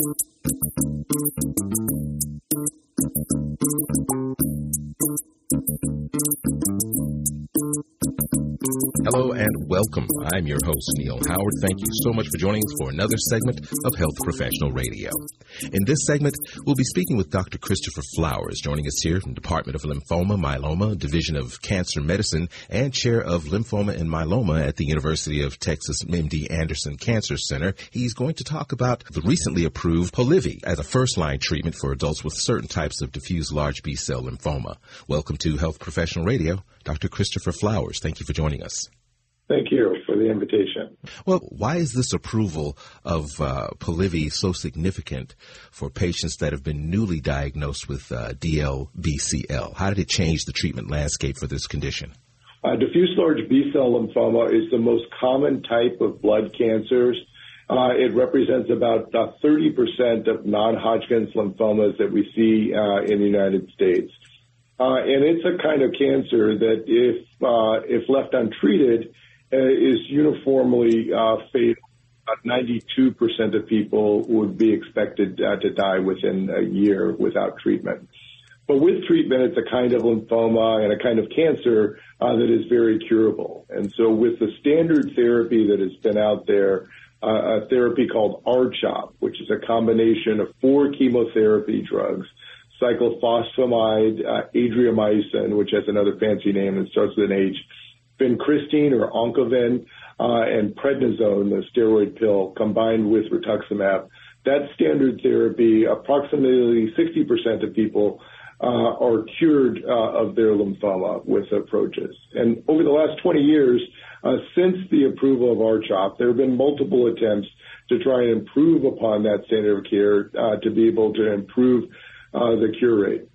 Hello and welcome. I'm your host, Neil Howard. Thank you so much for joining us for another segment of Health Professional Radio. In this segment, we'll be speaking with Dr. Christopher Flowers, joining us here from Department of Lymphoma, Myeloma, Division of Cancer Medicine, and Chair of Lymphoma and Myeloma at the University of Texas MD Anderson Cancer Center. He's going to talk about the recently approved Polivy as a first-line treatment for adults with certain types of diffuse large B-cell lymphoma. Welcome to Health Professional Radio. Dr. Christopher Flowers, thank you for joining us. Thank you for the invitation. Well, why is this approval of uh, Polivy so significant for patients that have been newly diagnosed with uh, DLBCL? How did it change the treatment landscape for this condition? Uh, diffuse large B-cell lymphoma is the most common type of blood cancers. Uh, it represents about 30% uh, of non-Hodgkin's lymphomas that we see uh, in the United States. and it's a kind of cancer that if, if left untreated, uh, is uniformly uh, fatal. About 92% of people would be expected uh, to die within a year without treatment. But with treatment, it's a kind of lymphoma and a kind of cancer uh, that is very curable. And so with the standard therapy that has been out there, uh, a therapy called R-CHOP, which is a combination of four chemotherapy drugs, cyclophosphamide, uh, adriamycin, which has another fancy name and starts with an H, vincristine or Oncovin, uh, and prednisone, the steroid pill, combined with rituximab. That standard therapy, approximately 60% of people uh, are cured uh, of their lymphoma with approaches. And over the last 20 years, since the approval of R-CHOP, there have been multiple attempts to try and improve upon that standard of care to be able to improve the cure rate.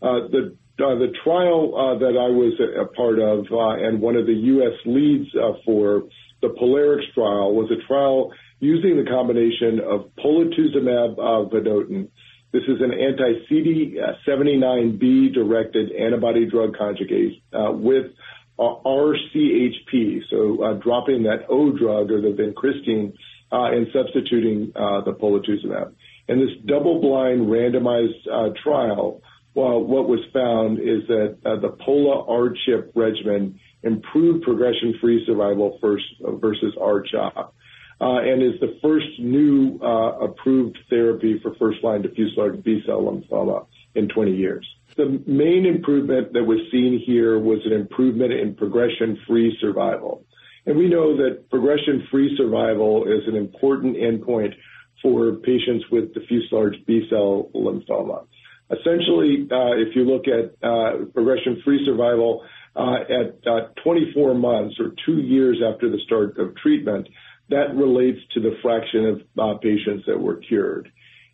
the Uh, the trial uh, that I was a part of uh, and one of the U.S. leads uh, for the POLARIX trial was a trial using the combination of polatuzumab uh, vedotin. This is an anti-CD79B directed antibody drug conjugate with RCHP, so dropping that O drug or the vincristine and substituting the polatuzumab. In this double-blind randomized trial, well, what was found is that uh, the POLA R-CHP regimen improved progression-free survival first, versus R-CHOP, uh, and is the first new uh, approved therapy for first-line diffuse large B-cell lymphoma in 20 years. The main improvement that was seen here was an improvement in progression-free survival. And we know that progression-free survival is an important endpoint for patients with diffuse large B-cell lymphoma. Essentially, uh, if you look at uh, progression-free survival uh, at 24 months or two years after the start of treatment, that relates to the fraction of patients that were cured.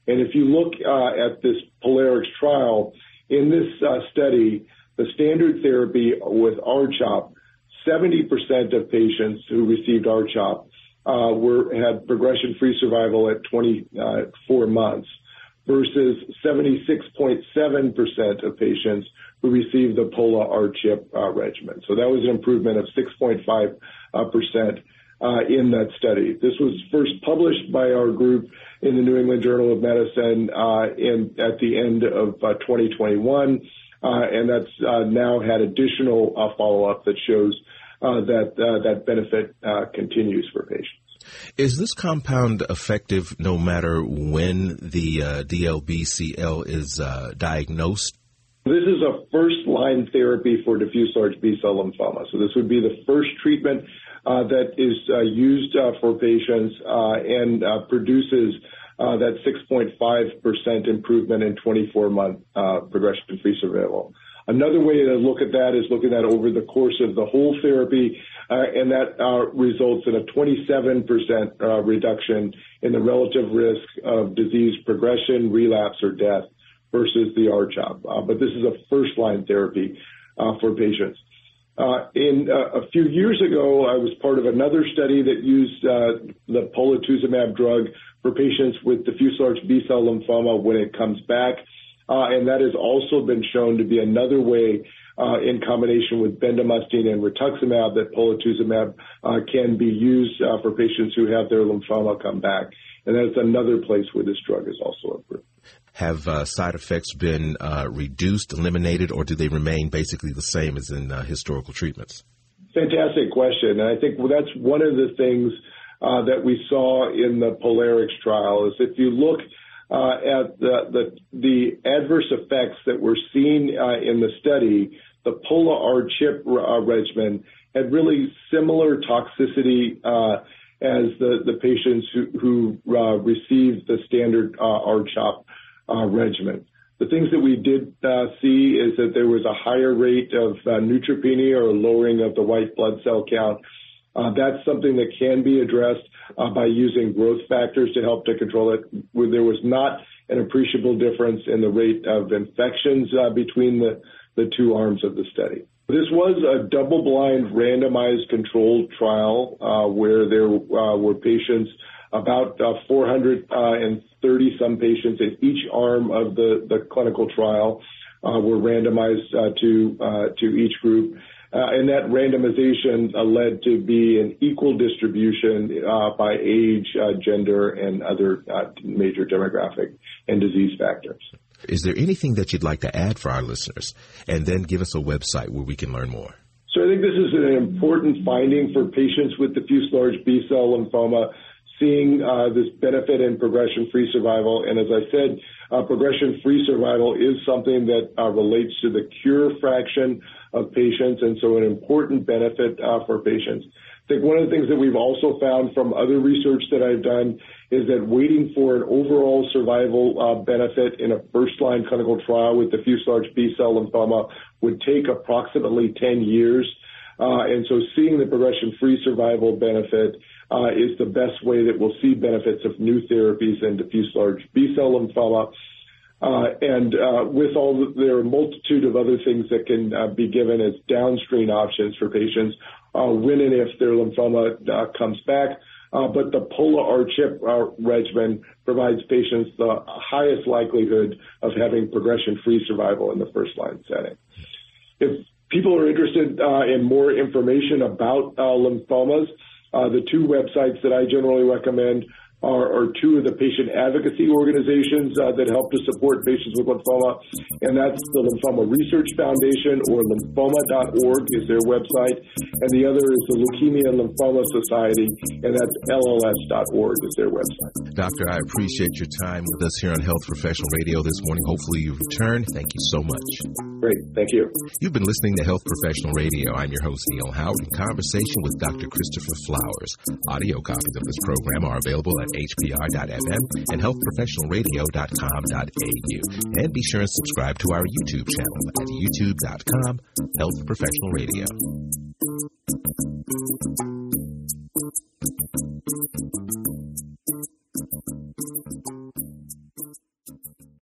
And If you look uh at this POLARIX trial, in this uh study, the standard therapy with R-CHOP, 70% of patients who received R-CHOP had progression-free survival at 24 months versus 76.7% of patients who received the POLA R-CHP uh, regimen. So that was an improvement of 6.5% uh, in that study. This was first published by our group in the New England Journal of Medicine uh, at the end of uh, 2021, uh, and that's uh, now had additional follow-up that shows that that benefit continues for patients. Is this compound effective no matter when the uh, DLBCL is uh, diagnosed? This is a first line therapy for diffuse large B cell lymphoma. So, this would be the first treatment uh, that is uh, used uh, for patients uh, and produces that 6.5% improvement in 24 month progression free survival. Another way to look at that is looking at over the course of the whole therapy, and that uh, results in a 27% uh, reduction in the relative risk of disease progression, relapse, or death versus the R-CHOP. But this is a first-line therapy uh for patients. Uh in a few years ago, I was part of another study that used the polatuzumab drug for patients with diffuse large B-cell lymphoma when it comes back. Uh, and that has also been shown to be another way uh, in combination with bendamustine and rituximab that polatuzumab uh, can be used for patients who have their lymphoma come back. and that's another place where this drug is also approved. Have uh, side effects been uh, reduced, eliminated, or do they remain basically the same as in uh, historical treatments? Fantastic question, and I think well, that's one of the things uh, that we saw in the Polarix trial. Is if you look uh, at the, the, the adverse effects that were seen uh, in the study, the Pola-R-CHP uh, regimen had really similar toxicity uh, as the, patients who, who uh, received the standard R-CHOP uh, regimen. The things that we did uh, see is that there was a higher rate of uh, neutropenia or lowering of the white blood cell count. That's something that can be addressed by using growth factors to help to control it. There was not an appreciable difference in the rate of infections between the, the two arms of the study. This was a double-blind, randomized controlled trial uh, where there uh, were patients about uh, 430 some patients in each arm of the, the clinical trial uh, were randomized uh, to uh, to each group. Uh, and that randomization uh, led to be an equal distribution by age, gender, and other major demographic and disease factors. Is there anything that you'd like to add for our listeners? And then give us a website where we can learn more. So I think this is an important finding for patients with diffuse large B-cell lymphoma seeing uh, this benefit in progression-free survival. And as I said, uh, progression-free survival is something that uh, relates to the cure fraction of patients, and so an important benefit uh, for patients. I think one of the things that we've also found from other research that I've done is that waiting for an overall survival uh, benefit in a first-line clinical trial with diffuse large B-cell lymphoma would take approximately 10 years. Uh, and so seeing the progression-free survival benefit uh, is the best way that we'll see benefits of new therapies in diffuse large B-cell lymphoma. Uh, and uh, with all the, there are a multitude of other things that can uh, be given as downstream options for patients uh, when and if their lymphoma uh, comes back. but the Pola-R-CHP regimen provides patients the highest likelihood of having progression-free survival in the first-line setting. If people are interested in more information about lymphomas, uh, the two websites that I generally recommend are, two of the patient advocacy organizations uh, that help to support patients with lymphoma, and that's the Lymphoma Research Foundation or lymphoma.org is their website, and the other is the Leukemia and Lymphoma Society, and that's lls.org is their website. Doctor, I appreciate your time with us here on Health Professional Radio this morning. Hopefully you return. Thank you so much. Great. Thank you. You've been listening to Health Professional Radio. I'm your host, Neil Howard, in conversation with Dr. Christopher Flowers. Audio copies of this program are available at hpr.fm and healthprofessionalradio.com.au. And be sure and subscribe to our YouTube channel at youtube.com Health Professional Radio.